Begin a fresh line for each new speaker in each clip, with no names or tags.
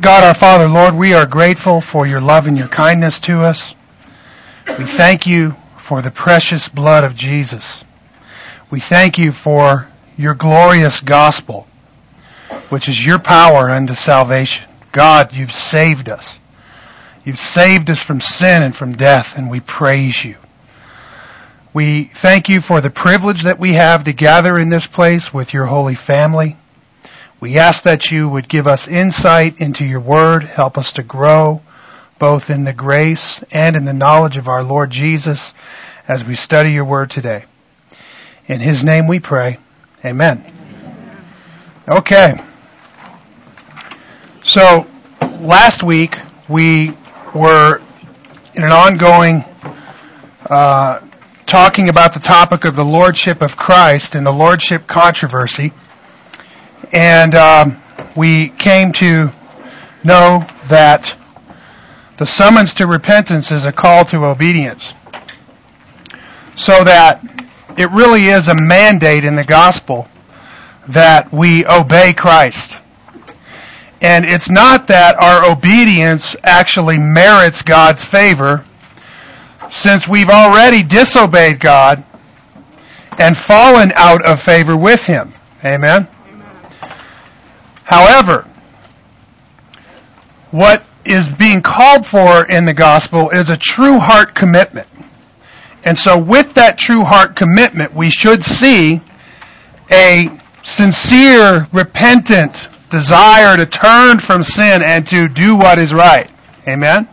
God our Father, Lord, we are grateful for your love and your kindness to us. We thank you for the precious blood of Jesus. We thank you for your glorious gospel, which is your power unto salvation. God, you've saved us. You've saved us from sin and from death, and we praise you. We thank you for the privilege that we have to gather in this place with your holy family. We ask that you would give us insight into your word, help us to grow both in the grace and in the knowledge of our Lord Jesus as we study your word today. In his name we pray. Amen. Okay. So, last week we were in an ongoing uh, talking about the topic of the Lordship of Christ and the Lordship controversy. And um, we came to know that the summons to repentance is a call to obedience. So that it really is a mandate in the gospel that we obey Christ. And it's not that our obedience actually merits God's favor, since we've already disobeyed God and fallen out of favor with Him. Amen? However, what is being called for in the gospel is a true heart commitment. And so with that true heart commitment, we should see a sincere, repentant desire to turn from sin and to do what is right. Amen?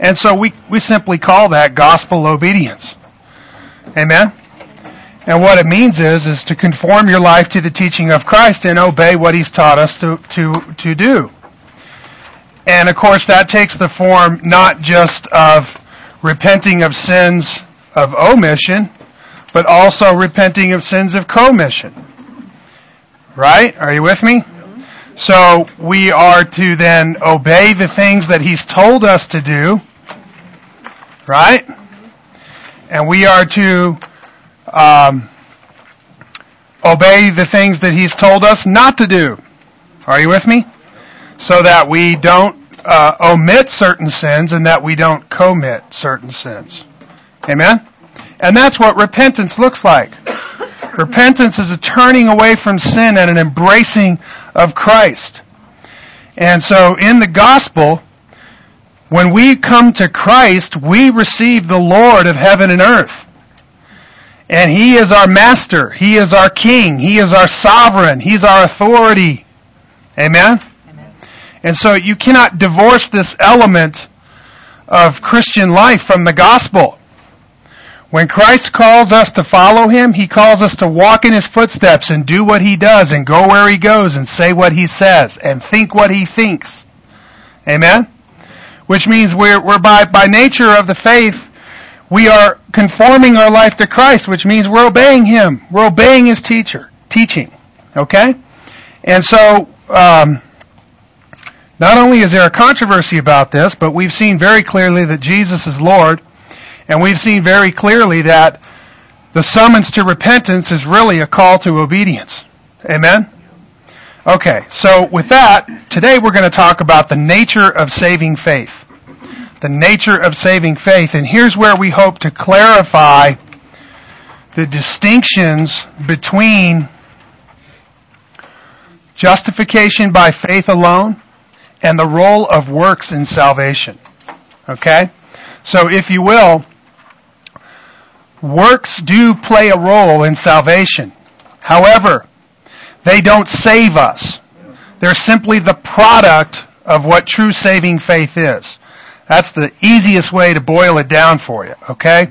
And so we, we simply call that gospel obedience. Amen? And what it means is, is to conform your life to the teaching of Christ and obey what He's taught us to, to, to do. And of course that takes the form not just of repenting of sins of omission, but also repenting of sins of commission. Right? Are you with me? So we are to then obey the things that He's told us to do. Right? And we are to um, obey the things that He's told us not to do. Are you with me? So that we don't uh, omit certain sins and that we don't commit certain sins. Amen? And that's what repentance looks like. repentance is a turning away from sin and an embracing of Christ. And so in the gospel, when we come to Christ, we receive the Lord of heaven and earth. And He is our master. He is our king. He is our sovereign. He's our authority. Amen? Amen? And so you cannot divorce this element of Christian life from the gospel. When Christ calls us to follow Him, He calls us to walk in His footsteps and do what He does and go where He goes and say what He says and think what He thinks. Amen? Which means we're, we're by, by nature of the faith, we are conforming our life to Christ, which means we're obeying Him. We're obeying His teacher, teaching. Okay? And so, um, not only is there a controversy about this, but we've seen very clearly that Jesus is Lord, and we've seen very clearly that the summons to repentance is really a call to obedience. Amen? Okay, so with that, today we're going to talk about the nature of saving faith the nature of saving faith. And here's where we hope to clarify the distinctions between justification by faith alone and the role of works in salvation. Okay? So if you will, works do play a role in salvation. However, they don't save us. They're simply the product of what true saving faith is. That's the easiest way to boil it down for you, okay?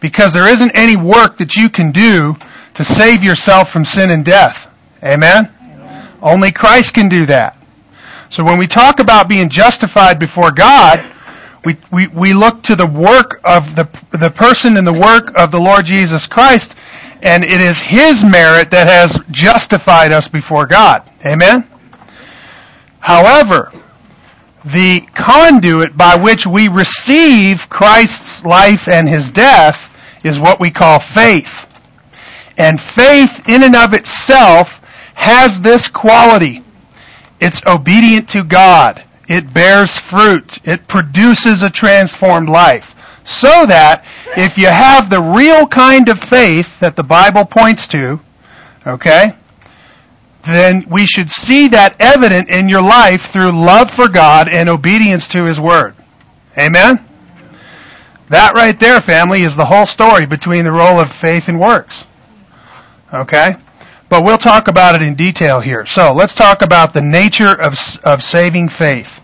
Because there isn't any work that you can do to save yourself from sin and death. Amen? Amen? Only Christ can do that. So when we talk about being justified before God, we, we, we look to the work of the, the person and the work of the Lord Jesus Christ, and it is His merit that has justified us before God. Amen? However, the conduit by which we receive Christ's life and his death is what we call faith. And faith in and of itself has this quality. It's obedient to God. It bears fruit. It produces a transformed life. So that if you have the real kind of faith that the Bible points to, okay, then we should see that evident in your life through love for God and obedience to His Word. Amen? That right there, family, is the whole story between the role of faith and works. Okay? But we'll talk about it in detail here. So let's talk about the nature of, of saving faith.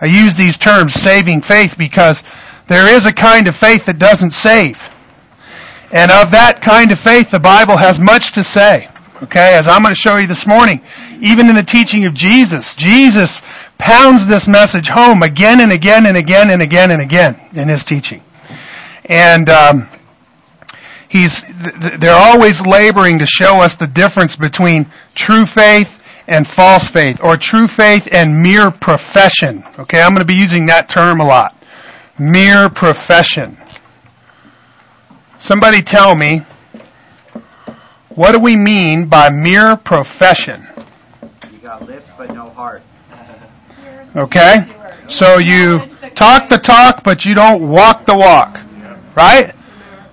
I use these terms, saving faith, because there is a kind of faith that doesn't save. And of that kind of faith, the Bible has much to say. Okay, as I'm going to show you this morning, even in the teaching of Jesus, Jesus pounds this message home again and again and again and again and again in his teaching. And um, he's they're always laboring to show us the difference between true faith and false faith, or true faith and mere profession. Okay, I'm going to be using that term a lot. Mere profession. Somebody tell me, what do we mean by mere profession?
You got lips but no heart.
Okay? So you talk the talk, but you don't walk the walk. Right?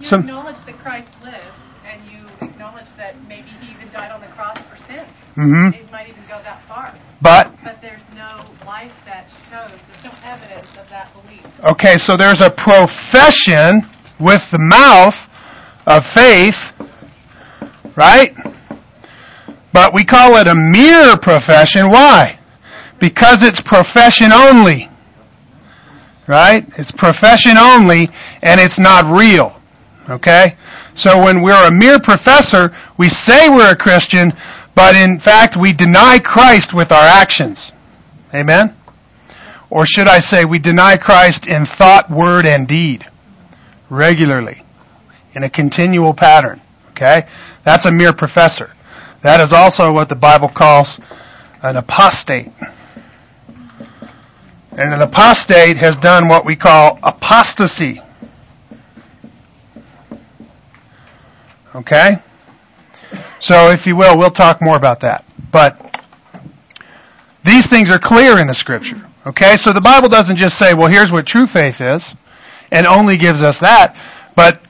You
Some-
acknowledge that Christ lives, and you acknowledge that maybe He even died on the cross for sin.
Mm-hmm.
It might even go that far.
But,
But there's no life that shows, there's no evidence of that belief.
okay, so there's a profession with the mouth of faith, right? But we call it a mere profession. Why? Because it's profession only. Right? It's profession only, and it's not real. Okay? So when we're a mere professor, we say we're a Christian, but in fact we deny Christ with our actions. Amen? Or should I say we deny Christ in thought, word, and deed. Regularly. In a continual pattern. Okay? That's a mere professor. That is also what the Bible calls an apostate. And an apostate has done what we call apostasy. Okay? So, if you will, we'll talk more about that. But these things are clear in the scripture. Okay? So the Bible doesn't just say, well, here's what true faith is, and only gives us that. But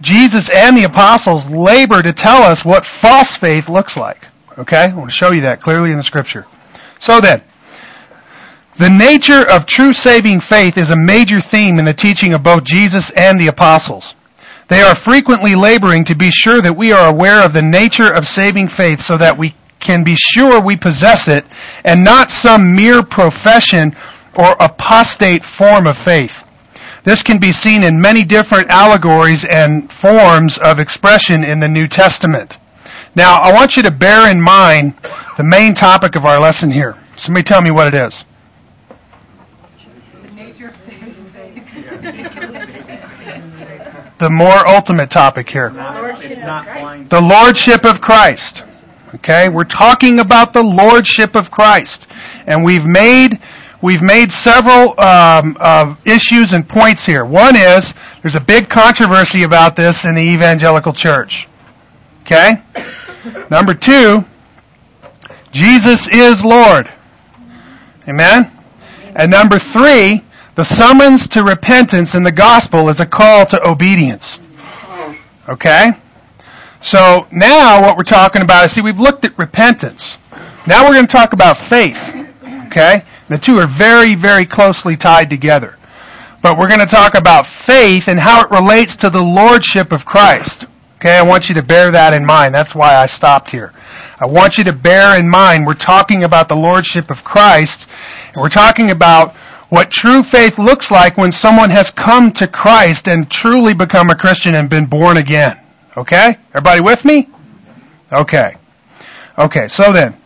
Jesus and the apostles labor to tell us what false faith looks like. Okay? I want to show you that clearly in the scripture. So then, the nature of true saving faith is a major theme in the teaching of both Jesus and the apostles. They are frequently laboring to be sure that we are aware of the nature of saving faith so that we can be sure we possess it and not some mere profession or apostate form of faith. This can be seen in many different allegories and forms of expression in the New Testament. Now, I want you to bear in mind the main topic of our lesson here. Somebody tell me what it is.
The.
The more ultimate topic here. The Lordship of Christ. Okay? We're talking about the Lordship of Christ. And we've made, we've made several um, uh, issues and points here. One is, there's a big controversy about this in the evangelical church. Okay? Number two, Jesus is Lord. Amen? And number three, the summons to repentance in the gospel is a call to obedience. Okay? So now what we're talking about is, see, we've looked at repentance. Now we're going to talk about faith. Okay? The two are very, very closely tied together. But we're going to talk about faith and how it relates to the lordship of Christ. Okay? I want you to bear that in mind. That's why I stopped here. I want you to bear in mind we're talking about the lordship of Christ, and we're talking about what true faith looks like when someone has come to Christ and truly become a Christian and been born again. Okay? Everybody with me? Okay. Okay, so then,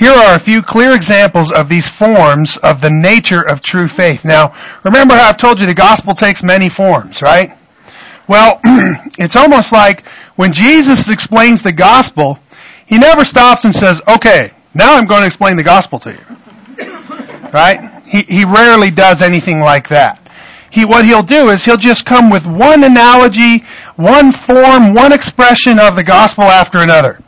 here are a few clear examples of these forms of the nature of true faith. Now, remember how I've told you the gospel takes many forms, right? Well, it's almost like when Jesus explains the gospel, he never stops and says, okay, now I'm going to explain the gospel to you. Right? He, he rarely does anything like that. He, what he'll do is he'll just come with one analogy, one form, one expression of the gospel after another.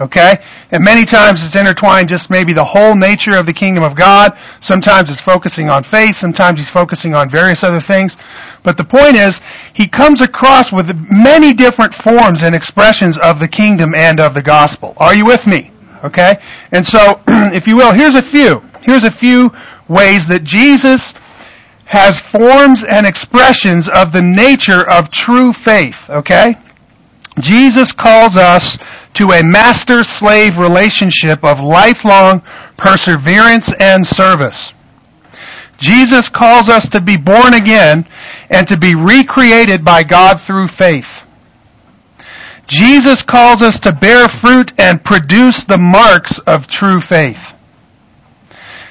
Okay? And many times it's intertwined just maybe the whole nature of the kingdom of God. Sometimes it's focusing on faith. Sometimes he's focusing on various other things. But the point is, he comes across with many different forms and expressions of the kingdom and of the gospel. Are you with me? Okay? And so, if you will, here's a few. Here's a few ways that Jesus has forms and expressions of the nature of true faith. Okay? Jesus calls us to a master-slave relationship of lifelong perseverance and service. Jesus calls us to be born again and to be recreated by God through faith. Jesus calls us to bear fruit and produce the marks of true faith.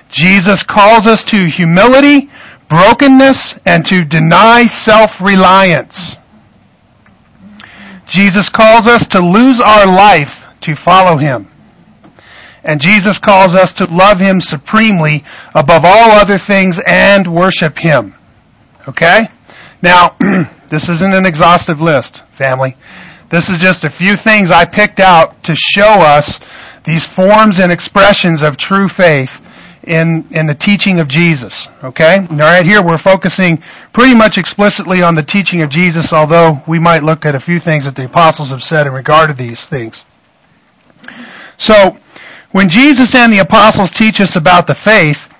Jesus calls us to humility, brokenness, and to deny self-reliance. Jesus calls us to lose our life to follow Him. And Jesus calls us to love Him supremely above all other things and worship Him. Okay? Now, this isn't an exhaustive list, family. This is just a few things I picked out to show us these forms and expressions of true faith in, in the teaching of Jesus. Okay? All right, here we're focusing pretty much explicitly on the teaching of Jesus, although we might look at a few things that the apostles have said in regard to these things. So, when Jesus and the apostles teach us about the faith,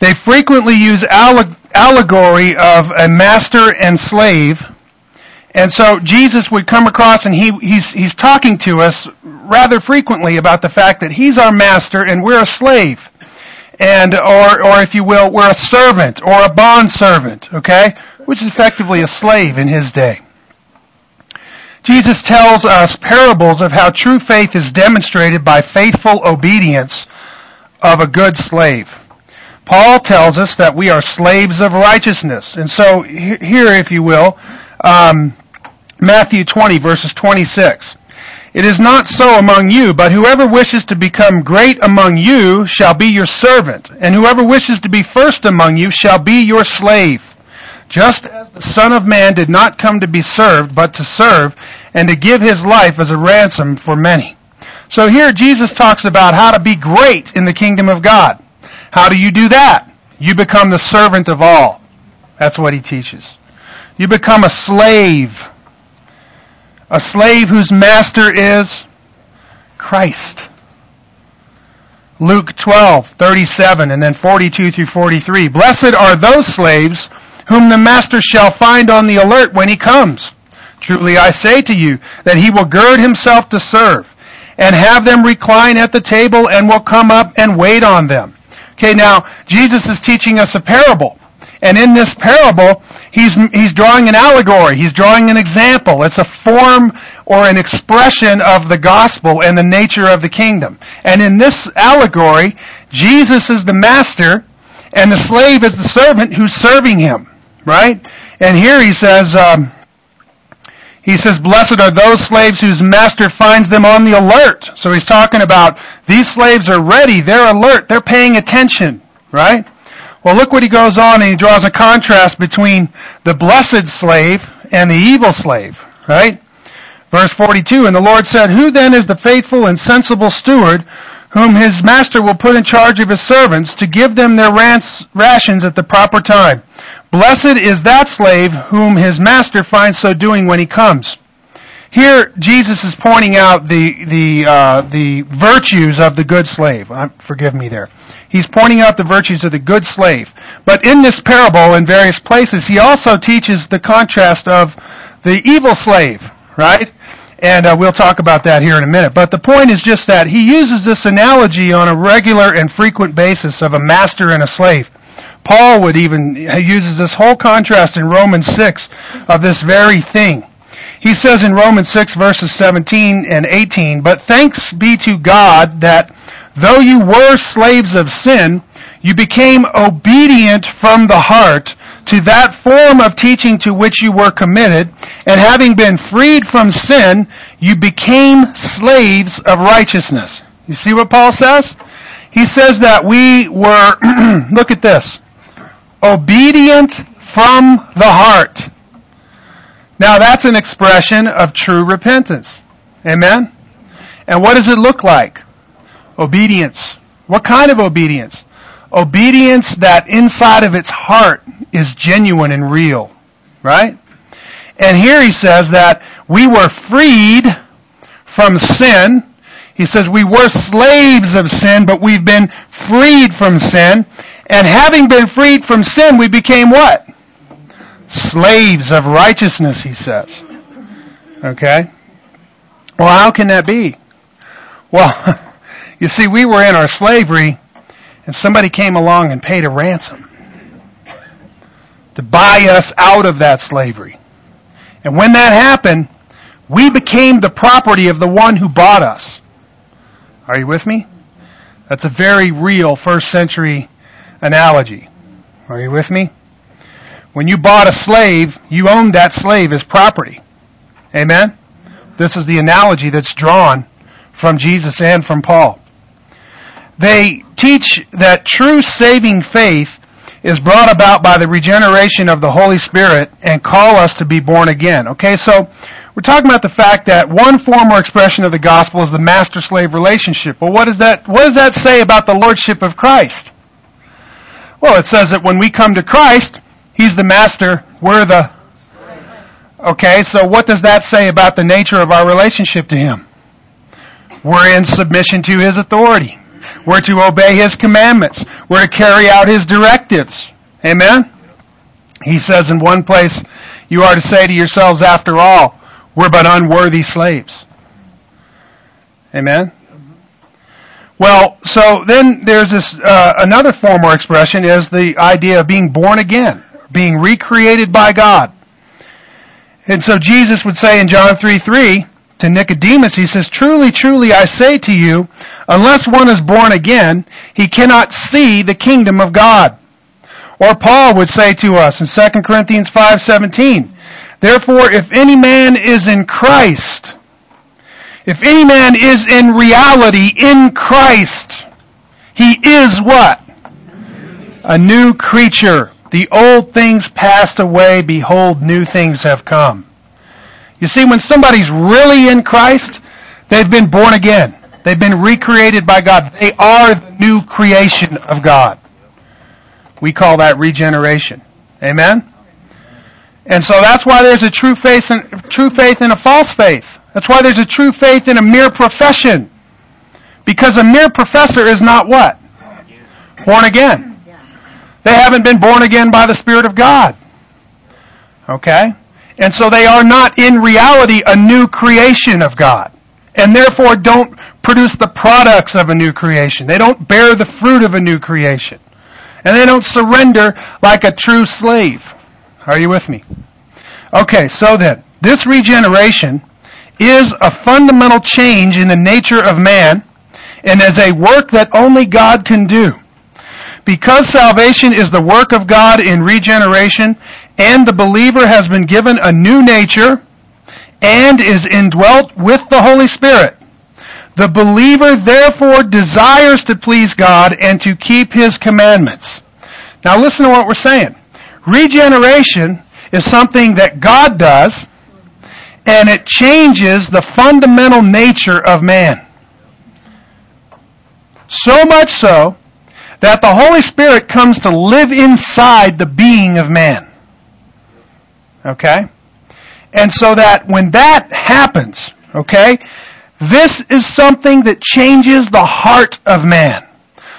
they frequently use allegory of a master and slave. And so Jesus would come across and he, he's, he's talking to us rather frequently about the fact that he's our master and we're a slave and or or if you will, we're a servant or a bond servant, okay, which is effectively a slave in his day. Jesus tells us parables of how true faith is demonstrated by faithful obedience of a good slave. Paul tells us that we are slaves of righteousness. And so here, if you will, um, Matthew 20 verses 26. It is not so among you, but whoever wishes to become great among you shall be your servant, and whoever wishes to be first among you shall be your slave. Just as the Son of Man did not come to be served, but to serve, and to give his life as a ransom for many. So here Jesus talks about how to be great in the kingdom of God. How do you do that? You become the servant of all. That's what he teaches. You become a slave a slave whose master is Christ. Luke 12, 37, and then 42 through 43. Blessed are those slaves whom the master shall find on the alert when he comes. Truly I say to you that he will gird himself to serve and have them recline at the table and will come up and wait on them. Okay, now Jesus is teaching us a parable. And in this parable, he's, he's drawing an allegory. He's drawing an example. It's a form or an expression of the gospel and the nature of the kingdom. And in this allegory, Jesus is the master and the slave is the servant who's serving him. Right? And here he says, um, he says, blessed are those slaves whose master finds them on the alert. So he's talking about these slaves are ready, they're alert, they're paying attention, right? Well, look what he goes on and he draws a contrast between the blessed slave and the evil slave, right? Verse 42, And the Lord said, Who then is the faithful and sensible steward whom his master will put in charge of his servants to give them their rations at the proper time? Blessed is that slave whom his master finds so doing when he comes. Here, Jesus is pointing out the the uh, the virtues of the good slave. Uh, forgive me there. He's pointing out the virtues of the good slave. But in this parable, in various places, he also teaches the contrast of the evil slave, right? And uh, we'll talk about that here in a minute. But the point is just that he uses this analogy on a regular and frequent basis of a master and a slave. Paul would even uses this whole contrast in Romans 6 of this very thing. He says in Romans 6 verses 17 and 18, But thanks be to God that though you were slaves of sin, you became obedient from the heart to that form of teaching to which you were committed, and having been freed from sin, you became slaves of righteousness. You see what Paul says? He says that we were, look at this, obedient from the heart. Now that's an expression of true repentance. Amen? And what does it look like? Obedience. What kind of obedience? Obedience that inside of its heart is genuine and real. Right? And here he says that we were freed from sin. He says we were slaves of sin, but we've been freed from sin. And having been freed from sin, we became what? Slaves of righteousness, he says. Okay? Well, how can that be? Well, you see, we were in our slavery, and somebody came along and paid a ransom to buy us out of that slavery. And when that happened, we became the property of the one who bought us. Are you with me? That's a very real first century analogy. Are you with me? When you bought a slave, you owned that slave as property. Amen? This is the analogy that's drawn from Jesus and from Paul. They teach that true saving faith is brought about by the regeneration of the Holy Spirit and call us to be born again. Okay, so we're talking about the fact that one form or expression of the gospel is the master-slave relationship. Well, what does that, what does that say about the lordship of Christ? Well, it says that when we come to Christ, He's the master, we're the, okay, so what does that say about the nature of our relationship to Him? We're in submission to His authority. We're to obey His commandments. We're to carry out His directives. Amen? He says in one place, you are to say to yourselves, after all, we're but unworthy slaves. Amen? Well, so then there's this, uh, another form or expression is the idea of being born again, being recreated by God. And so Jesus would say in John 3, 3, to Nicodemus, he says, Truly, truly, I say to you, unless one is born again, he cannot see the kingdom of God. Or Paul would say to us in 2 Corinthians 5:17, Therefore, if any man is in Christ, if any man is in reality in Christ, he is what? A new creature. The old things passed away, behold, new things have come. You see, when somebody's really in Christ, they've been born again. They've been recreated by God. They are the new creation of God. We call that regeneration. Amen? And so that's why there's a true faith and true faith and a false faith. That's why there's a true faith in a mere profession. Because a mere professor is not what? Born again. They haven't been born again by the Spirit of God. Okay? And so they are not in reality a new creation of God. And therefore don't produce the products of a new creation. They don't bear the fruit of a new creation. And they don't surrender like a true slave. Are you with me? Okay, so then, this regeneration is a fundamental change in the nature of man and is a work that only God can do. Because salvation is the work of God in regeneration and the believer has been given a new nature and is indwelt with the Holy Spirit, the believer therefore desires to please God and to keep His commandments. Now listen to what we're saying. Regeneration is something that God does and it changes the fundamental nature of man. So much so that the Holy Spirit comes to live inside the being of man. Okay? And so that when that happens, okay, this is something that changes the heart of man.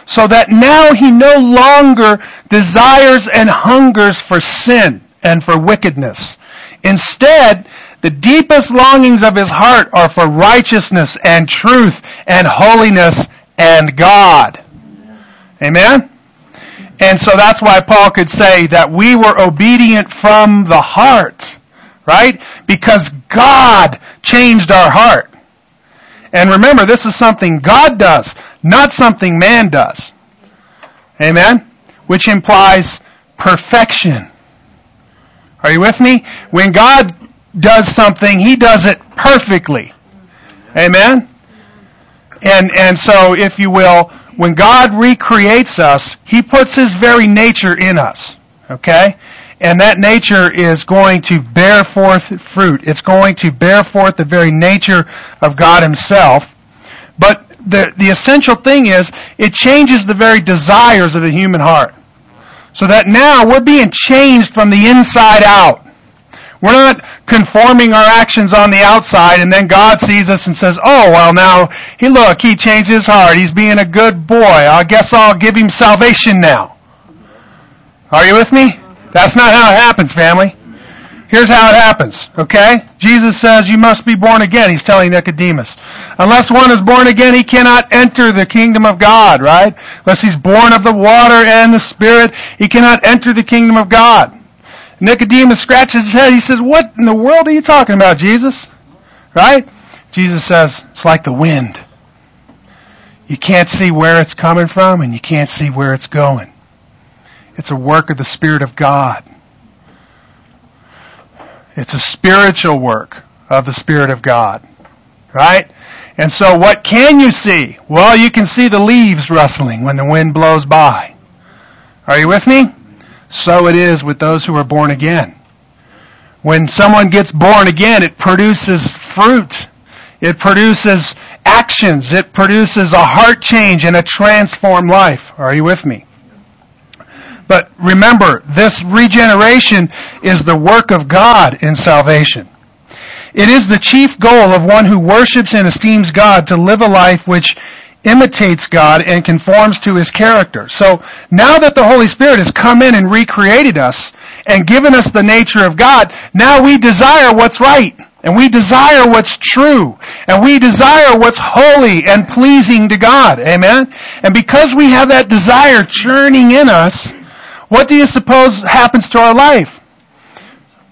So that now he no longer desires and hungers for sin and for wickedness. Instead, the deepest longings of his heart are for righteousness and truth and holiness and God. Amen? And so that's why Paul could say that we were obedient from the heart. Right? Because God changed our heart. And remember, this is something God does, not something man does. Amen? Which implies perfection. Are you with me? When God does something, He does it perfectly. Amen? And, and so, if you will, when God recreates us, He puts His very nature in us. Okay? And that nature is going to bear forth fruit. It's going to bear forth the very nature of God Himself. But the, the essential thing is it changes the very desires of the human heart. So that now we're being changed from the inside out. We're not conforming our actions on the outside and then God sees us and says, oh, well now, he look, he changed his heart. He's being a good boy. I guess I'll give him salvation now. Are you with me? That's not how it happens, family. Here's how it happens, okay? Jesus says you must be born again, he's telling Nicodemus. Unless one is born again, he cannot enter the kingdom of God, right? Unless he's born of the water and the Spirit, he cannot enter the kingdom of God. Nicodemus scratches his head. He says, what in the world are you talking about, Jesus? Right? Jesus says, it's like the wind. You can't see where it's coming from and you can't see where it's going. It's a work of the Spirit of God. It's a spiritual work of the Spirit of God. Right? And so what can you see? Well, you can see the leaves rustling when the wind blows by. Are you with me? So it is with those who are born again. When someone gets born again, it produces fruit. It produces actions. It produces a heart change and a transformed life. Are you with me? But remember, this regeneration is the work of God in salvation. It is the chief goal of one who worships and esteems God to live a life which imitates God and conforms to his character. So now that the Holy Spirit has come in and recreated us and given us the nature of God, now we desire what's right. And we desire what's true. And we desire what's holy and pleasing to God. Amen? And because we have that desire churning in us, what do you suppose happens to our life?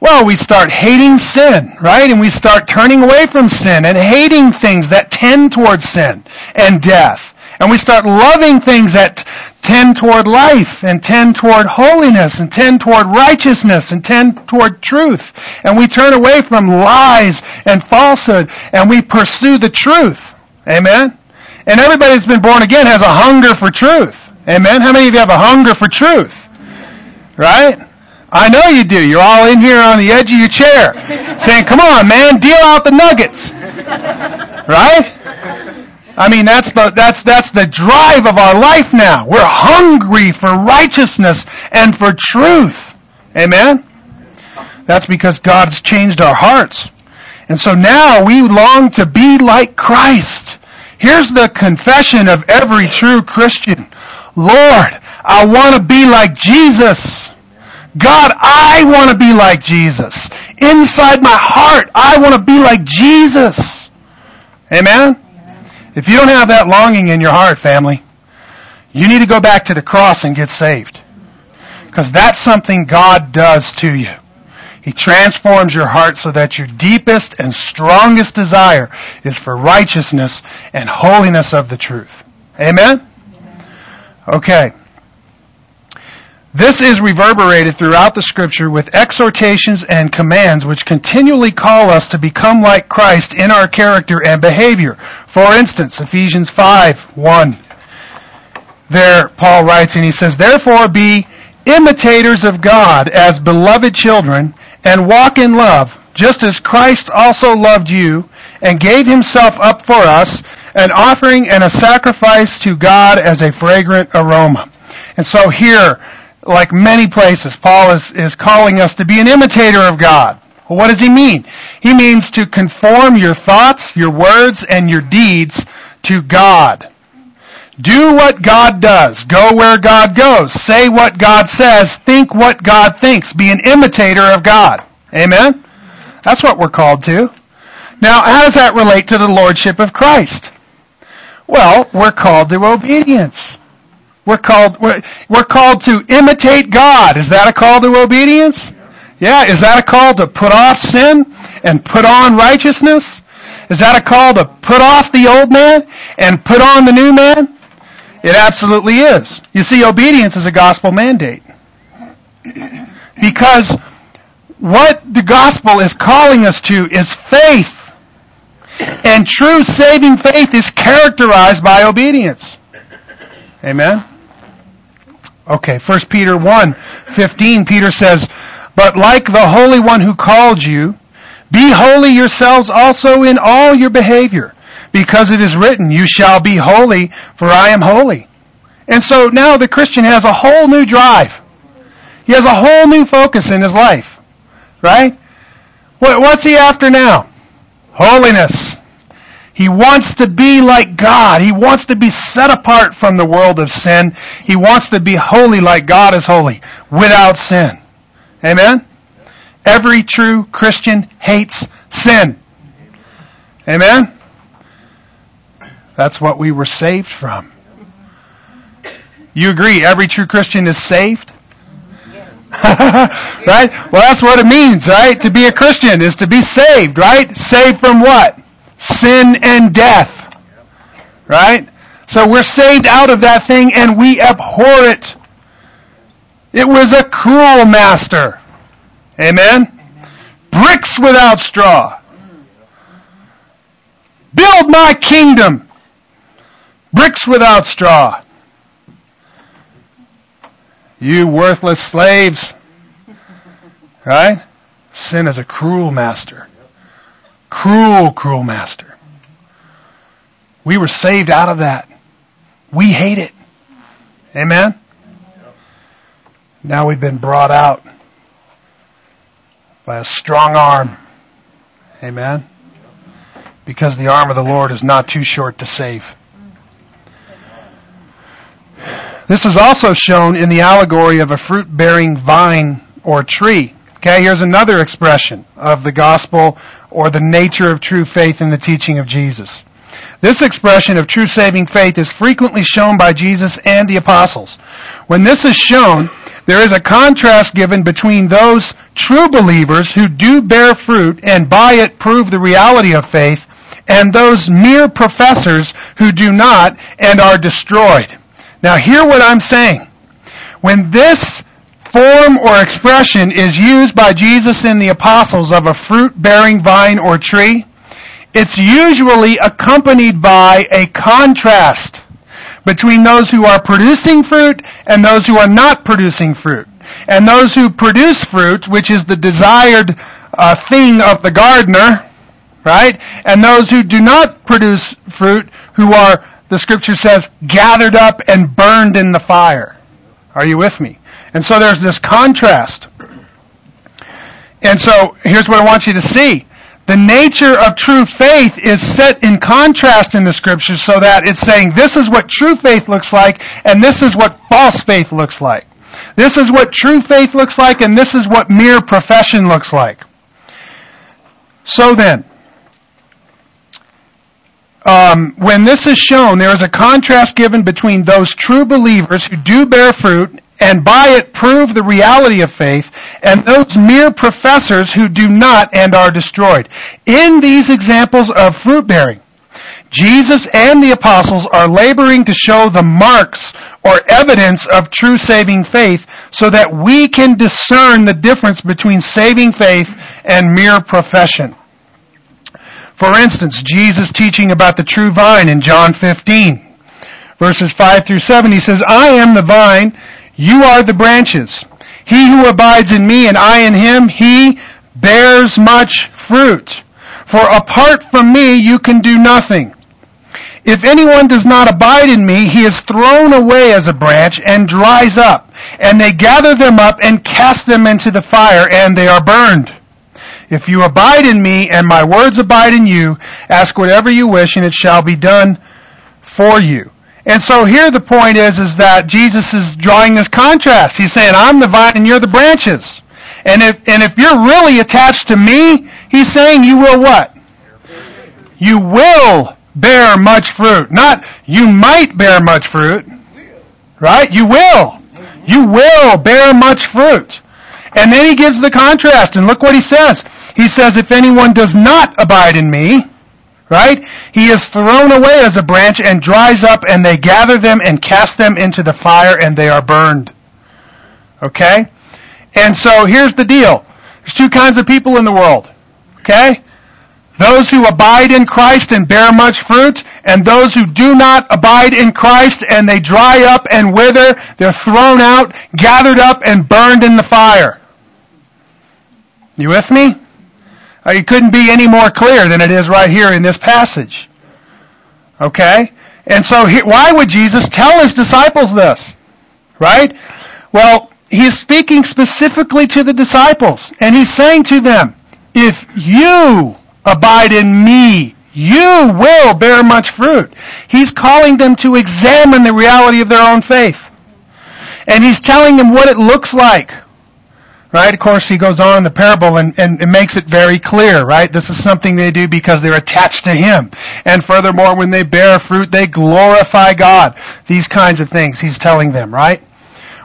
Well, we start hating sin, right? And we start turning away from sin and hating things that tend towards sin and death. And we start loving things that tend toward life and tend toward holiness and tend toward righteousness and tend toward truth. And we turn away from lies and falsehood and we pursue the truth. Amen? And everybody that's been born again has a hunger for truth. Amen? How many of you have a hunger for truth? Right? I know you do. You're all in here on the edge of your chair saying, come on, man, deal out the nuggets. Right? I mean, that's the, that's, that's the drive of our life now. We're hungry for righteousness and for truth. Amen? That's because God's changed our hearts. And so now we long to be like Christ. Here's the confession of every true Christian. Lord, I want to be like Jesus. God, I want to be like Jesus. Inside my heart, I want to be like Jesus. Amen? If you don't have that longing in your heart, family, you need to go back to the cross and get saved. Because that's something God does to you. He transforms your heart so that your deepest and strongest desire is for righteousness and holiness of the truth. Amen? Okay. This is reverberated throughout the scripture with exhortations and commands which continually call us to become like Christ in our character and behavior. For instance, Ephesians 5, 1. There, Paul writes and he says, Therefore be imitators of God as beloved children and walk in love, just as Christ also loved you and gave himself up for us, an offering and a sacrifice to God as a fragrant aroma. And so here, like many places, Paul is, is calling us to be an imitator of God. Well, what does he mean? He means to conform your thoughts, your words, and your deeds to God. Do what God does. Go where God goes. Say what God says. Think what God thinks. Be an imitator of God. Amen? That's what we're called to. Now, how does that relate to the Lordship of Christ? Well, we're called to obedience. We're called, we're, we're called to imitate God. Is that a call to obedience? Yeah. Is that a call to put off sin and put on righteousness? Is that a call to put off the old man and put on the new man? It absolutely is. You see, obedience is a gospel mandate. Because what the gospel is calling us to is faith. And true saving faith is characterized by obedience. Amen? Okay, 1 Peter 1, 15, Peter says, But like the Holy One who called you, be holy yourselves also in all your behavior, because it is written, you shall be holy, for I am holy. And so now the Christian has a whole new drive. He has a whole new focus in his life. Right? What's he after now? Holiness. He wants to be like God. He wants to be set apart from the world of sin. He wants to be holy like God is holy, without sin. Amen? Every true Christian hates sin. Amen? That's what we were saved from. You agree, every true Christian is saved? right? Well, that's what it means, right? To be a Christian is to be saved, right? Saved from what? Sin and death. Right? So we're saved out of that thing and we abhor it. It was a cruel master. Amen? Bricks without straw. Build my kingdom. Bricks without straw. You worthless slaves. Right? Sin is a cruel master. Cruel, cruel master. We were saved out of that. We hate it. Amen? Now we've been brought out by a strong arm. Amen? Because the arm of the Lord is not too short to save. This is also shown in the allegory of a fruit bearing vine or tree. Okay, here's another expression of the gospel or the nature of true faith in the teaching of Jesus. This expression of true saving faith is frequently shown by Jesus and the apostles. When this is shown, there is a contrast given between those true believers who do bear fruit and by it prove the reality of faith and those mere professors who do not and are destroyed. Now hear what I'm saying. When this form or expression is used by Jesus and the apostles of a fruit-bearing vine or tree, it's usually accompanied by a contrast between those who are producing fruit and those who are not producing fruit. And those who produce fruit, which is the desired uh, thing of the gardener, right? And those who do not produce fruit, who are the scripture says, gathered up and burned in the fire. Are you with me? And so there's this contrast. And so here's what I want you to see. The nature of true faith is set in contrast in the scriptures so that it's saying this is what true faith looks like and this is what false faith looks like. This is what true faith looks like and this is what mere profession looks like. So then, um, when this is shown, there is a contrast given between those true believers who do bear fruit and by it prove the reality of faith, and those mere professors who do not and are destroyed. In these examples of fruit bearing, Jesus and the apostles are laboring to show the marks or evidence of true saving faith so that we can discern the difference between saving faith and mere profession. For instance, Jesus teaching about the true vine in John 15, verses 5 through 7, he says, I am the vine, you are the branches. He who abides in me and I in him, he bears much fruit. For apart from me, you can do nothing. If anyone does not abide in me, he is thrown away as a branch and dries up. And they gather them up and cast them into the fire, and they are burned. If you abide in me and my words abide in you, ask whatever you wish and it shall be done for you. And so here the point is, is that Jesus is drawing this contrast. He's saying, I'm the vine and you're the branches. And if, and if you're really attached to me, he's saying you will what? You will bear much fruit. Not you might bear much fruit. Right? You will. You will bear much fruit. And then he gives the contrast and look what he says. He says, if anyone does not abide in me, right? He is thrown away as a branch and dries up and they gather them and cast them into the fire and they are burned. Okay? And so here's the deal. There's two kinds of people in the world. Okay? Those who abide in Christ and bear much fruit, and those who do not abide in Christ and they dry up and wither, they're thrown out, gathered up, and burned in the fire. You with me? It couldn't be any more clear than it is right here in this passage. Okay? And so he, why would Jesus tell his disciples this? Right? Well, he's speaking specifically to the disciples and he's saying to them, if you abide in me, you will bear much fruit. He's calling them to examine the reality of their own faith. And he's telling them what it looks like. Right? Of course, he goes on in the parable and, and, and makes it very clear, right? This is something they do because they're attached to him. And furthermore, when they bear fruit, they glorify God. These kinds of things he's telling them, right?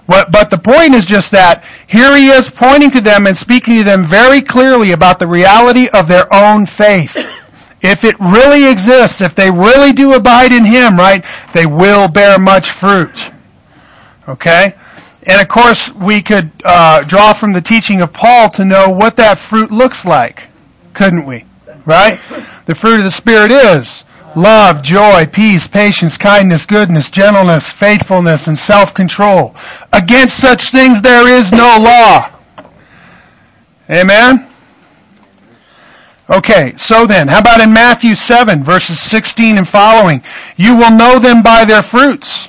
But the point is just that here he is pointing to them and speaking to them very clearly about the reality of their own faith. If it really exists, if they really do abide in him, right, they will bear much fruit. Okay? And of course, we could uh, draw from the teaching of Paul to know what that fruit looks like, couldn't we? Right? The fruit of the Spirit is love, joy, peace, patience, kindness, goodness, gentleness, faithfulness, and self-control. Against such things there is no law. Amen? Okay, so then, how about in Matthew 7, verses 16 and following? You will know them by their fruits.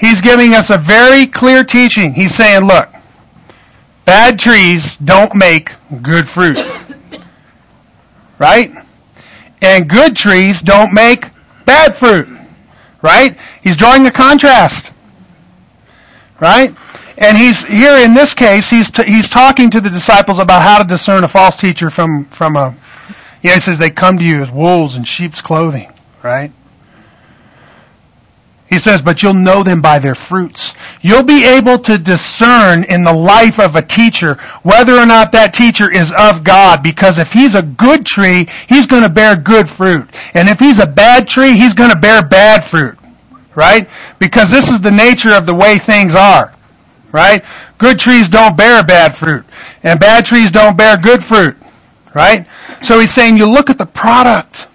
He's giving us a very clear teaching. He's saying, look, bad trees don't make good fruit. Right? And good trees don't make bad fruit. Right? He's drawing a contrast. Right? And he's here in this case, he's t- he's talking to the disciples about how to discern a false teacher from from a. You know, he says they come to you as wolves in sheep's clothing, right? He says, but you'll know them by their fruits. You'll be able to discern in the life of a teacher whether or not that teacher is of God because if he's a good tree, he's going to bear good fruit. And if he's a bad tree, he's going to bear bad fruit. Right? Because this is the nature of the way things are. Right? Good trees don't bear bad fruit. And bad trees don't bear good fruit. Right? So he's saying you look at the product.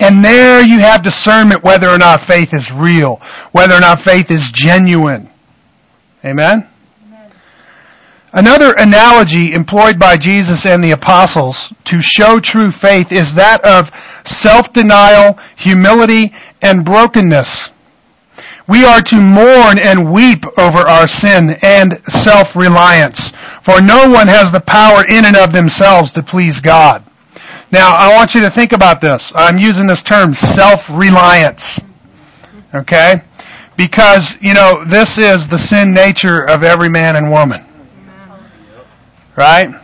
And there you have discernment whether or not faith is real, whether or not faith is genuine. Amen? Amen? Another analogy employed by Jesus and the apostles to show true faith is that of self-denial, humility, and brokenness. We are to mourn and weep over our sin and self-reliance, for no one has the power in and of themselves to please God. Now, I want you to think about this. I'm using this term, self-reliance. Okay? Because, you know, this is the sin nature of every man and woman. Right?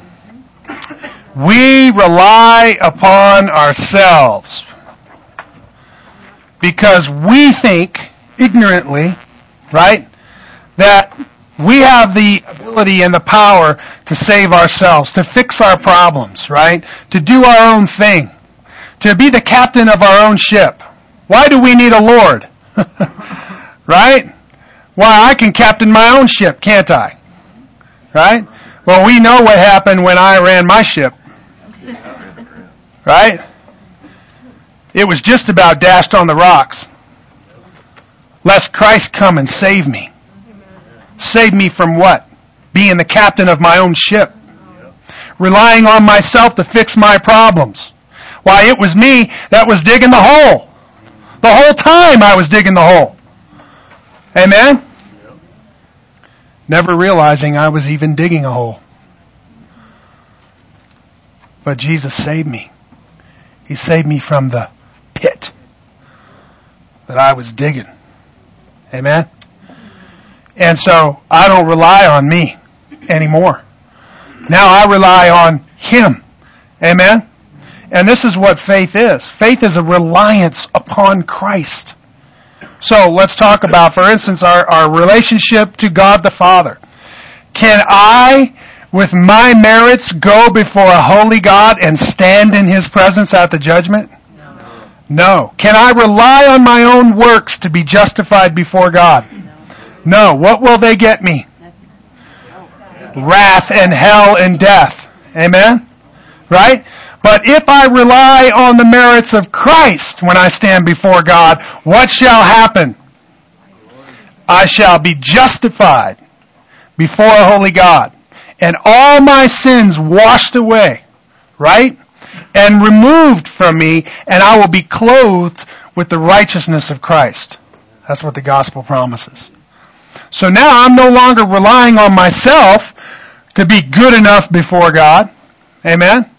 We rely upon ourselves because we think ignorantly, right, that we have the ability and the power to save ourselves, to fix our problems, right? To do our own thing, to be the captain of our own ship. Why do we need a Lord? right? Why, I can captain my own ship, can't I? Right? Well, we know what happened when I ran my ship. Right? It was just about dashed on the rocks. Lest Christ come and save me. Save me from what? Being the captain of my own ship. Relying on myself to fix my problems. Why, it was me that was digging the hole. The whole time I was digging the hole. Amen? Never realizing I was even digging a hole. But Jesus saved me. He saved me from the pit that I was digging. Amen? And so I don't rely on me anymore. Now I rely on Him. Amen? And this is what faith is. Faith is a reliance upon Christ. So let's talk about, for instance, our, our relationship to God the Father. Can I, with my merits, go before a holy God and stand in His presence at the judgment? No. no. Can I rely on my own works to be justified before God? No. What will they get me? Wrath and hell and death. Amen? Right? But if I rely on the merits of Christ when I stand before God, what shall happen? I shall be justified before a holy God and all my sins washed away, right? And removed from me, and I will be clothed with the righteousness of Christ. That's what the gospel promises. So now I'm no longer relying on myself to be good enough before God. Amen?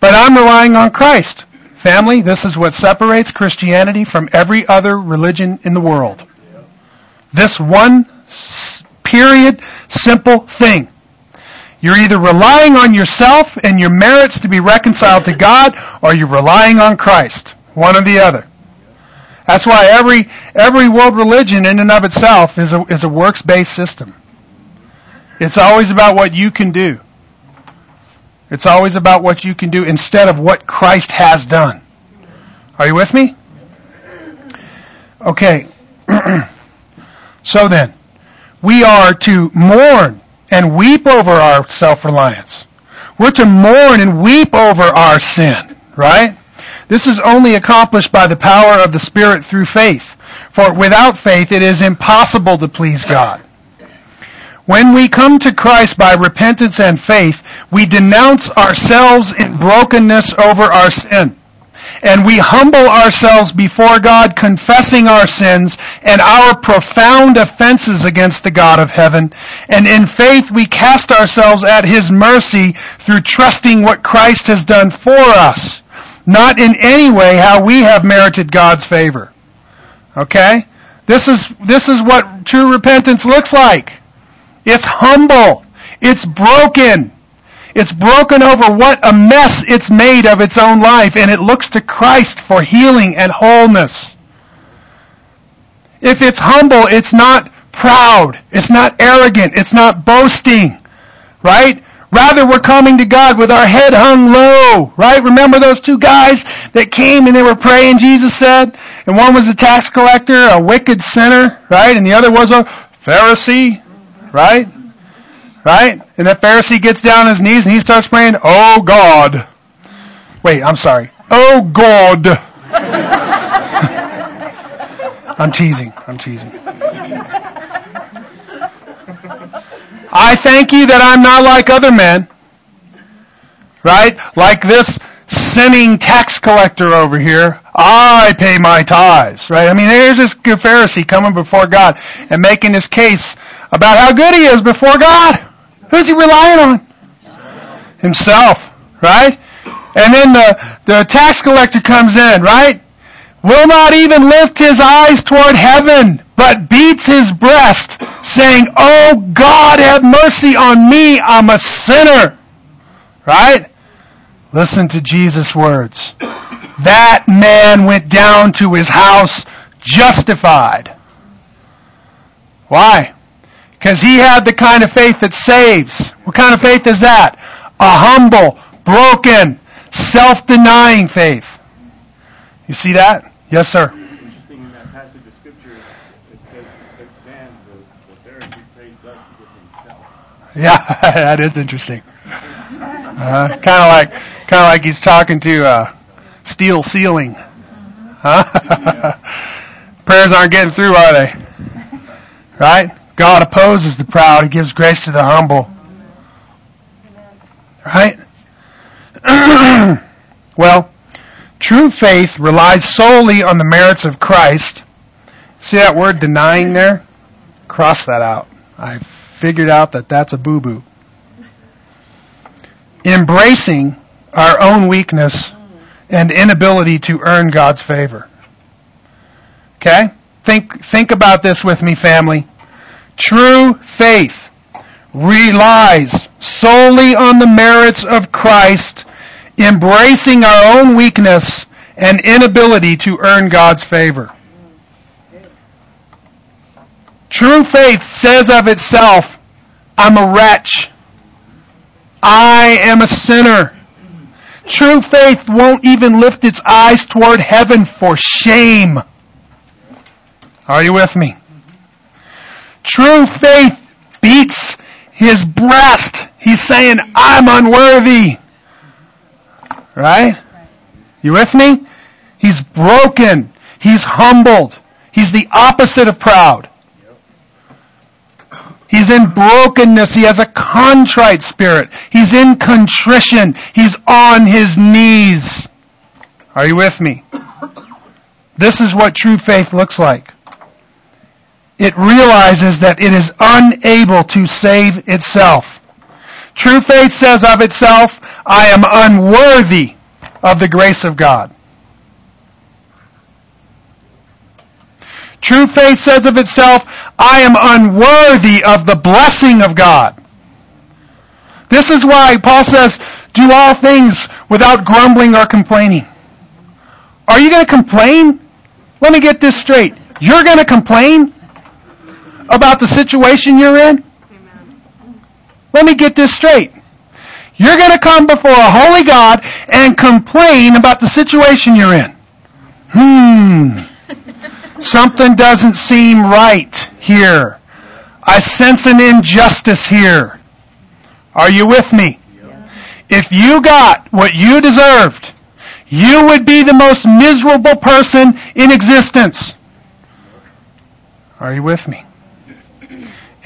But I'm relying on Christ. Family, this is what separates Christianity from every other religion in the world. This one period, simple thing. You're either relying on yourself and your merits to be reconciled to God, or you're relying on Christ. One or the other. That's why every every world religion in and of itself is a is a works based system. It's always about what you can do. It's always about what you can do instead of what Christ has done. Are you with me? Okay. so then, we are to mourn and weep over our self-reliance. We're to mourn and weep over our sin, right? This is only accomplished by the power of the Spirit through faith. For without faith it is impossible to please God. When we come to Christ by repentance and faith, we denounce ourselves in brokenness over our sin and we humble ourselves before God, confessing our sins and our profound offenses against the God of heaven. And in faith, we cast ourselves at His mercy through trusting what Christ has done for us, not in any way how we have merited God's favor. Okay? This is, this is what true repentance looks like. It's humble. It's broken. It's broken over what a mess it's made of its own life, and it looks to Christ for healing and wholeness. If it's humble, it's not proud. It's not arrogant. It's not boasting. Right? Rather, we're coming to God with our head hung low. Right? Remember those two guys that came and they were praying, Jesus said? And one was a tax collector, a wicked sinner, right? And the other was a Pharisee, right? Right? And the Pharisee gets down on his knees and he starts praying, Oh God. Wait, I'm sorry. Oh God. I'm teasing. I'm teasing. I thank you that I'm not like other men. Right? Like this sinning tax collector over here. I pay my tithes. Right? I mean, there's this good Pharisee coming before God and making his case about how good he is before God. Who's he relying on? Himself, right? And then the, the tax collector comes in, right? Will not even lift his eyes toward heaven, but beats his breast, saying, Oh God, have mercy on me, I'm a sinner. Right? Listen to Jesus' words. That man went down to his house justified. Why? Because he had the kind of faith that saves. What kind of faith is that? A humble, broken, self-denying faith. You see that? Yes, sir.
Interesting in that passage of scripture, it says this man, the, the Pharisee, prayed God to give himself.
Yeah, that is interesting. Uh, kind of like, kind of like he's talking to uh, steel ceiling. Huh? Prayers aren't getting through, are they? Right? God opposes the proud. He gives grace to the humble. Right? well, true faith relies solely on the merits of Christ. See that word denying there? Cross that out. I figured out that that's a boo-boo. Embracing our own weakness and inability to earn God's favor. Okay? Think, think about this with me, family. True faith relies solely on the merits of Christ, embracing our own weakness and inability to earn God's favor. True faith says of itself, I'm a wretch. I am a sinner. True faith won't even lift its eyes toward heaven for shame. Are you with me? True faith beats his breast. He's saying, I'm unworthy. Right? You with me? He's broken. He's humbled. He's the opposite of proud. He's in brokenness. He has a contrite spirit. He's in contrition. He's on his knees. Are you with me? This is what true faith looks like. It realizes that it is unable to save itself. True faith says of itself, I am unworthy of the grace of God. True faith says of itself, I am unworthy of the blessing of God. This is why Paul says, do all things without grumbling or complaining. Are you going to complain? Let me get this straight. You're going to complain about the situation you're in? Let me get this straight. You're going to come before a holy God and complain about the situation you're in. Hmm. Something doesn't seem right here. I sense an injustice here. Are you with me? If you got what you deserved, you would be the most miserable person in existence. Are you with me?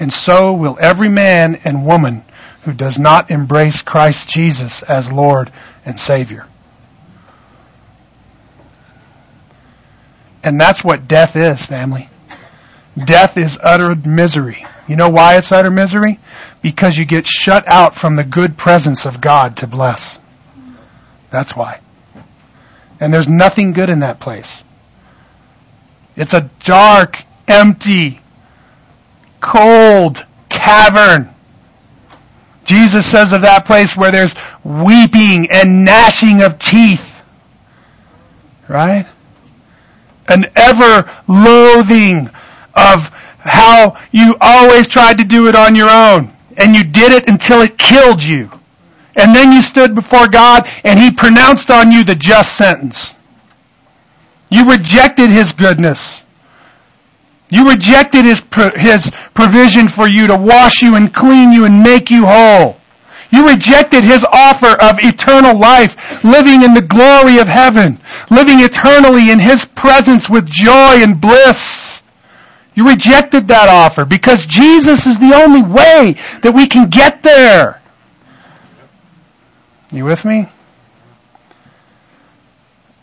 And so will every man and woman who does not embrace Christ Jesus as Lord and Savior. And that's what death is, family. Death is utter misery. You know why it's utter misery? Because you get shut out from the good presence of God to bless. That's why. And there's nothing good in that place. It's a dark, empty, cold cavern. Jesus says of that place where there's weeping and gnashing of teeth. Right? An ever loathing of how you always tried to do it on your own. And you did it until it killed you. And then you stood before God and He pronounced on you the just sentence. You rejected His goodness. You rejected his, his provision for you to wash you and clean you and make you whole. You rejected his offer of eternal life, living in the glory of heaven, living eternally in his presence with joy and bliss. You rejected that offer because Jesus is the only way that we can get there. You with me?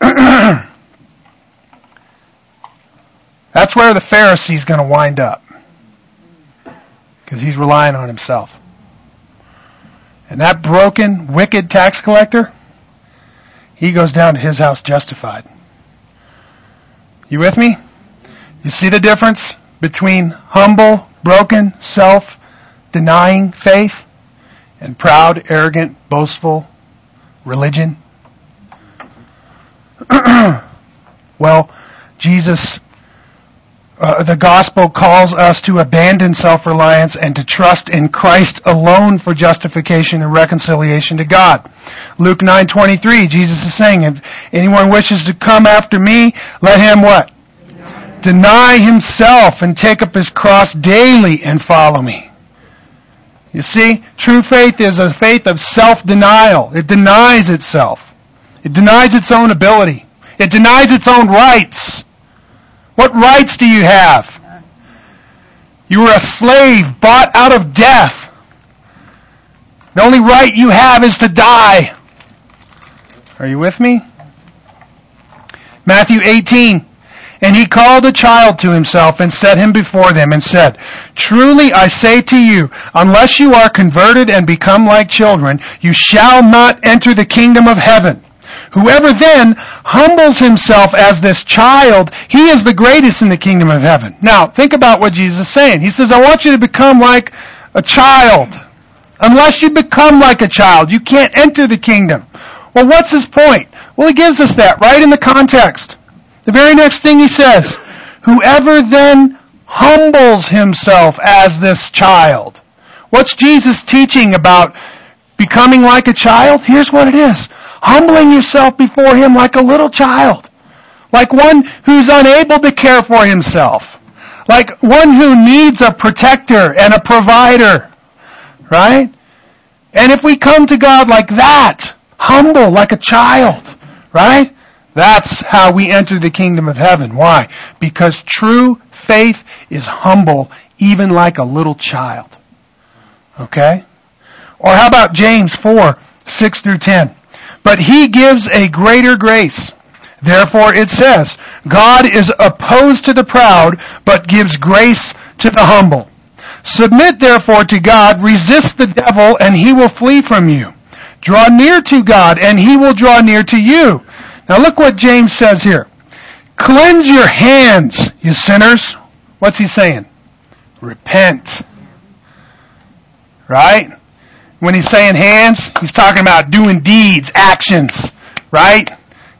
That's where the Pharisee's going to wind up. Because he's relying on himself. And that broken, wicked tax collector, he goes down to his house justified. You with me? You see the difference between humble, broken, self-denying faith and proud, arrogant, boastful religion? well, Jesus uh, the gospel calls us to abandon self-reliance and to trust in Christ alone for justification and reconciliation to God. Luke 9:23, Jesus is saying, if anyone wishes to come after me, let him what? Deny. Deny himself and take up his cross daily and follow me. You see, true faith is a faith of self-denial. It denies itself. It denies its own ability. It denies its own rights. What rights do you have? You were a slave bought out of death. The only right you have is to die. Are you with me? Matthew 18. And he called a child to himself and set him before them and said, Truly I say to you, unless you are converted and become like children, you shall not enter the kingdom of heaven. Whoever then humbles himself as this child, he is the greatest in the kingdom of heaven. Now, think about what Jesus is saying. He says, I want you to become like a child. Unless you become like a child, you can't enter the kingdom. Well, what's his point? Well, he gives us that right in the context. The very next thing he says, whoever then humbles himself as this child. What's Jesus teaching about becoming like a child? Here's what it is. Humbling yourself before him like a little child, like one who's unable to care for himself, like one who needs a protector and a provider, right? And if we come to God like that, humble like a child, right? That's how we enter the kingdom of heaven. Why? Because true faith is humble, even like a little child. Okay? Or how about James 4, 6 through 10? But he gives a greater grace. Therefore it says, God is opposed to the proud, but gives grace to the humble. Submit therefore to God, resist the devil, and he will flee from you. Draw near to God, and he will draw near to you. Now look what James says here. Cleanse your hands, you sinners. What's he saying? Repent. Right? When he's saying hands, he's talking about doing deeds, actions. Right?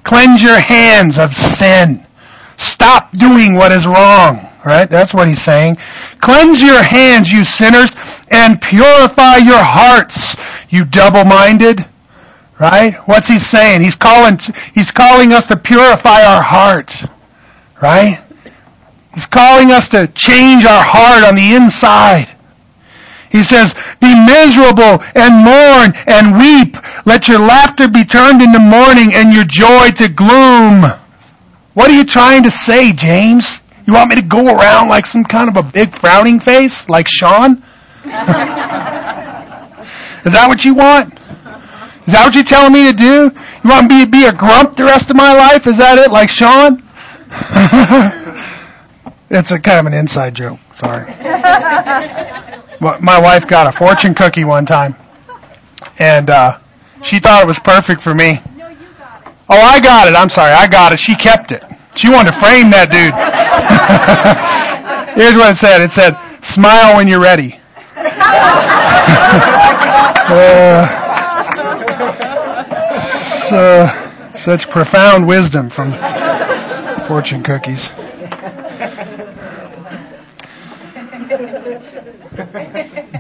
Cleanse your hands of sin. Stop doing what is wrong. Right? That's what he's saying. Cleanse your hands, you sinners, and purify your hearts, you double-minded. Right? What's he saying? He's calling, he's calling us to purify our heart. Right? He's calling us to change our heart on the inside. He says, be miserable and mourn and weep. Let your laughter be turned into mourning and your joy to gloom. What are you trying to say, James? You want me to go around like some kind of a big frowning face, like Sean? Is that what you want? Is that what you're telling me to do? You want me to be a grump the rest of my life? Is that it, like Sean? it's a kind of an inside joke. Sorry. My wife got a fortune cookie one time, and uh, she thought it was perfect for me. Oh, I got it. I'm sorry. I got it. She kept it. She wanted to frame that dude. Here's what it said. It said, "Smile when you're ready." uh, such profound wisdom from fortune cookies.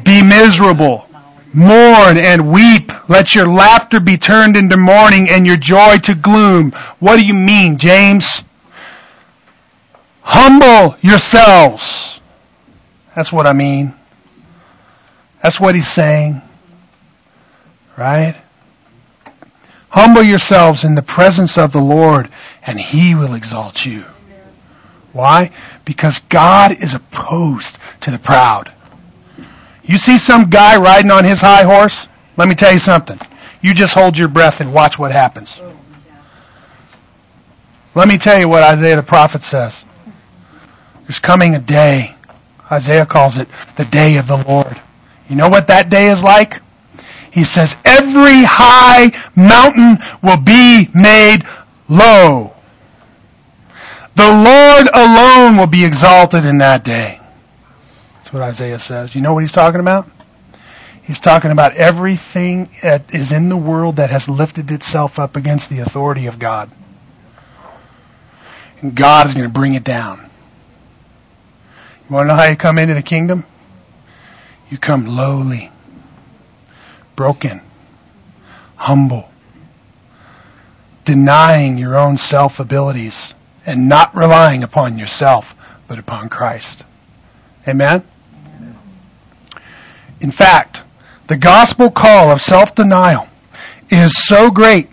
Be miserable. Mourn and weep. Let your laughter be turned into mourning and your joy to gloom. What do you mean, James? Humble yourselves. That's what I mean. That's what he's saying. Right? Humble yourselves in the presence of the Lord and he will exalt you. Why? Because God is opposed to the proud. You see some guy riding on his high horse? Let me tell you something. You just hold your breath and watch what happens. Let me tell you what Isaiah the prophet says. There's coming a day. Isaiah calls it the day of the Lord. You know what that day is like? He says, every high mountain will be made low. The Lord alone will be exalted in that day. That's what Isaiah says. You know what he's talking about? He's talking about everything that is in the world that has lifted itself up against the authority of God. And God is going to bring it down. You want to know how you come into the kingdom? You come lowly, broken, humble, denying your own self abilities and not relying upon yourself, but upon Christ. Amen? In fact, the gospel call of self-denial is so great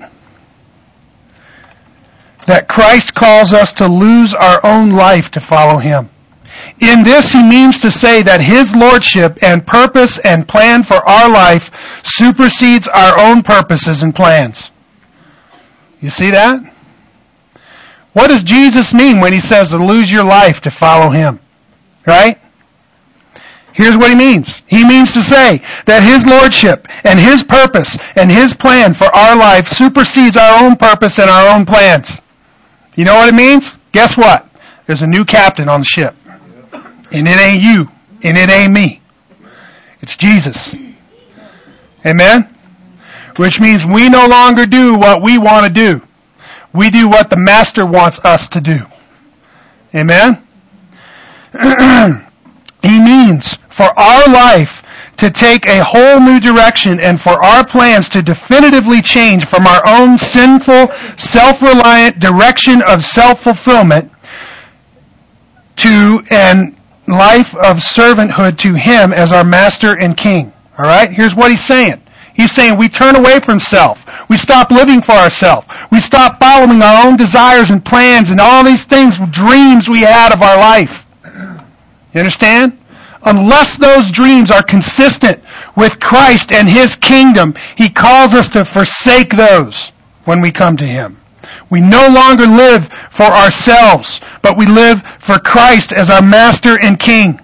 that Christ calls us to lose our own life to follow Him. In this, he means to say that his lordship and purpose and plan for our life supersedes our own purposes and plans. You see that? What does Jesus mean when he says to lose your life to follow him? Right? Here's what he means. He means to say that his lordship and his purpose and his plan for our life supersedes our own purpose and our own plans. You know what it means? Guess what? There's a new captain on the ship. And it ain't you. And it ain't me. It's Jesus. Amen? Which means we no longer do what we want to do. We do what the Master wants us to do. Amen? he means for our life to take a whole new direction and for our plans to definitively change from our own sinful, self-reliant direction of self-fulfillment to an life of servanthood to Him as our Master and King. All right? Here's what He's saying. He's saying we turn away from self. We stop living for ourselves. We stop following our own desires and plans and all these things, dreams we had of our life. You understand? Unless those dreams are consistent with Christ and His kingdom, He calls us to forsake those when we come to Him. We no longer live for ourselves, but we live for Christ as our Master and King.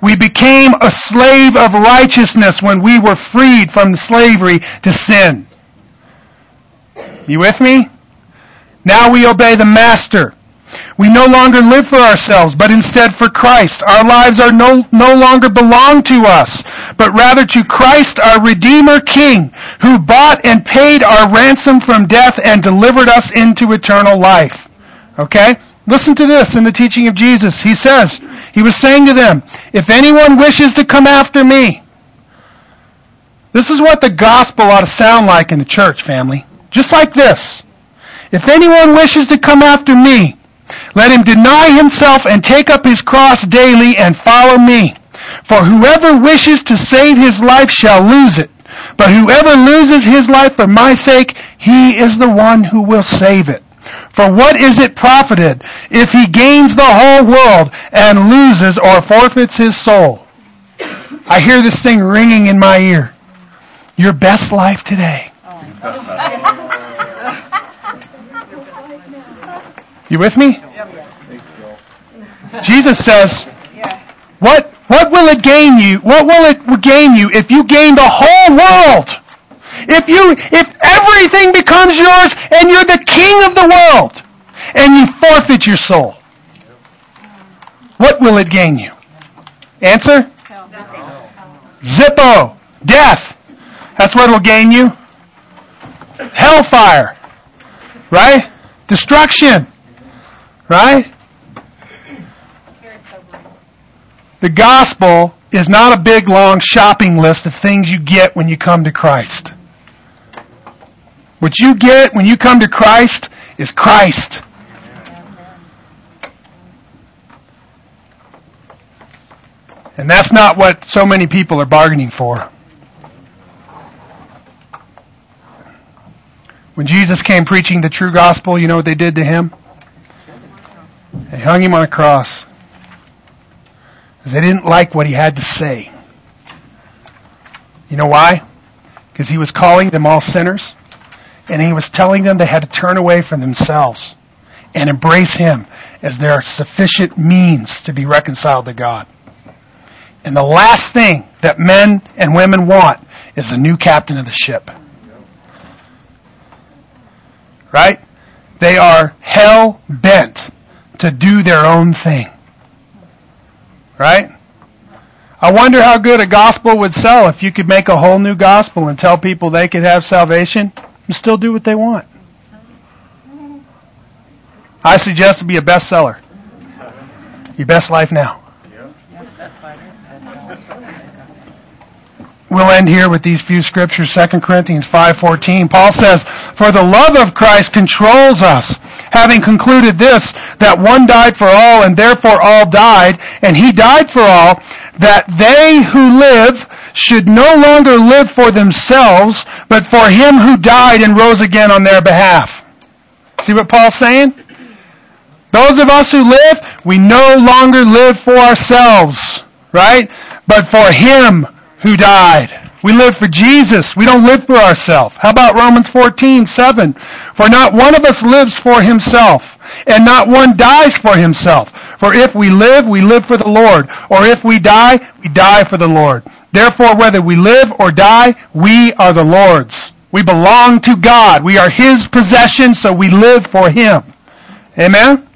We became a slave of righteousness when we were freed from slavery to sin. You with me? Now we obey the Master. We no longer live for ourselves, but instead for Christ. Our lives are no, no longer belong to us, but rather to Christ, our Redeemer King, who bought and paid our ransom from death and delivered us into eternal life. Okay? Listen to this in the teaching of Jesus. He says, He was saying to them, if anyone wishes to come after me, this is what the gospel ought to sound like in the church, family. Just like this. If anyone wishes to come after me, let him deny himself and take up his cross daily and follow me. For whoever wishes to save his life shall lose it. But whoever loses his life for my sake, he is the one who will save it. For what is it profited if he gains the whole world and loses or forfeits his soul? I hear this thing ringing in my ear. Your best life today. You with me? Jesus says, what, what will it gain you? What will it gain you if you gain the whole world? If you, if everything becomes yours and you're the king of the world and you forfeit your soul, what will it gain you? Answer? Zippo. Death. That's what it'll gain you. Hellfire. Right? Destruction. Right? The gospel is not a big long shopping list of things you get when you come to Christ. What you get when you come to Christ is Christ. And that's not what so many people are bargaining for. When Jesus came preaching the true gospel, you know what they did to him? They hung him on a cross. They didn't like what he had to say. You know why? Because he was calling them all sinners. And he was telling them they had to turn away from themselves and embrace him as their sufficient means to be reconciled to God. And the last thing that men and women want is a new captain of the ship. Right? They are hell bent to do their own thing. Right? I wonder how good a gospel would sell if you could make a whole new gospel and tell people they could have salvation and still do what they want. I suggest it be a bestseller. Your best life now. We'll end here with these few scriptures, 2 Corinthians 5:14. Paul says, "For the love of Christ controls us, having concluded this, that one died for all, and therefore all died, and he died for all, that they who live should no longer live for themselves, but for him who died and rose again on their behalf." See what Paul's saying? Those of us who live, we no longer live for ourselves, right? But for him who died. We live for Jesus. We don't live for ourselves. How about Romans 14, 7? For not one of us lives for himself, and not one dies for himself. For if we live, we live for the Lord. Or if we die, we die for the Lord. Therefore, whether we live or die, we are the Lord's. We belong to God. We are His possession, so we live for Him. Amen?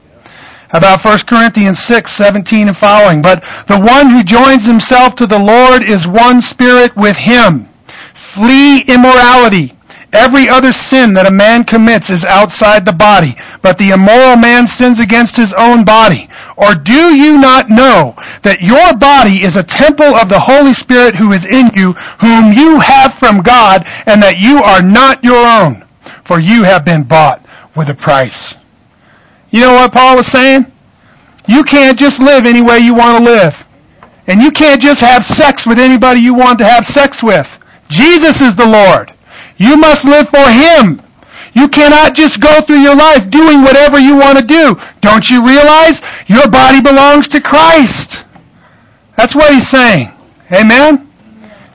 About 1 Corinthians 6, 17 and following. But the one who joins himself to the Lord is one spirit with him. Flee immorality. Every other sin that a man commits is outside the body, but the immoral man sins against his own body. Or do you not know that your body is a temple of the Holy Spirit who is in you, whom you have from God, and that you are not your own? For you have been bought with a price. You know what Paul was saying? You can't just live any way you want to live. And you can't just have sex with anybody you want to have sex with. Jesus is the Lord. You must live for Him. You cannot just go through your life doing whatever you want to do. Don't you realize your body belongs to Christ? That's what he's saying. Amen?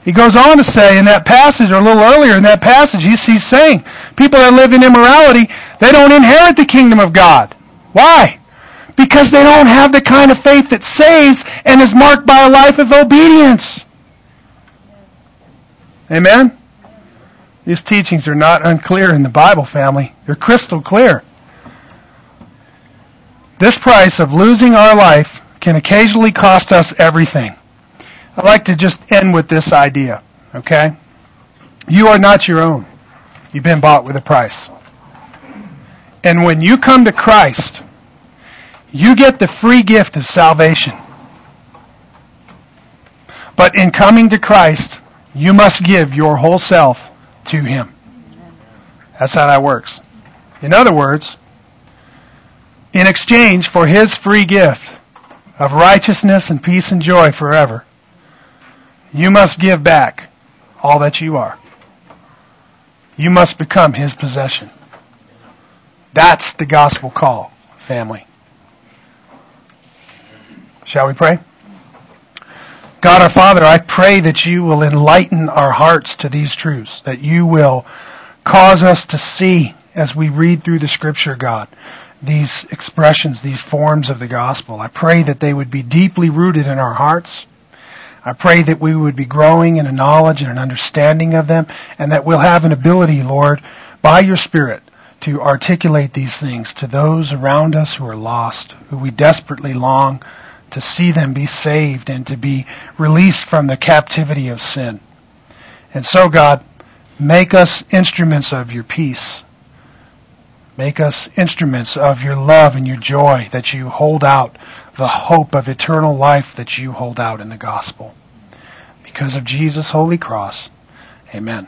He goes on to say in that passage, or a little earlier in that passage, he's, he's saying, people that live in immorality, they don't inherit the kingdom of God. Why? Because they don't have the kind of faith that saves and is marked by a life of obedience. Amen? These teachings are not unclear in the Bible, family. They're crystal clear. This price of losing our life can occasionally cost us everything. I'd like to just end with this idea, okay? You are not your own. You've been bought with a price. And when you come to Christ, you get the free gift of salvation. But in coming to Christ, you must give your whole self to Him. That's how that works. In other words, in exchange for His free gift of righteousness and peace and joy forever, you must give back all that you are. You must become His possession. That's the gospel call, family. Shall we pray? God our Father, I pray that you will enlighten our hearts to these truths, that you will cause us to see as we read through the scripture, God, these expressions, these forms of the gospel. I pray that they would be deeply rooted in our hearts. I pray that we would be growing in a knowledge and an understanding of them, and that we'll have an ability, Lord, by your Spirit, to articulate these things to those around us who are lost, who we desperately long to see them be saved and to be released from the captivity of sin. And so, God, make us instruments of your peace. Make us instruments of your love and your joy that you hold out, the hope of eternal life that you hold out in the gospel. Because of Jesus' holy cross. Amen.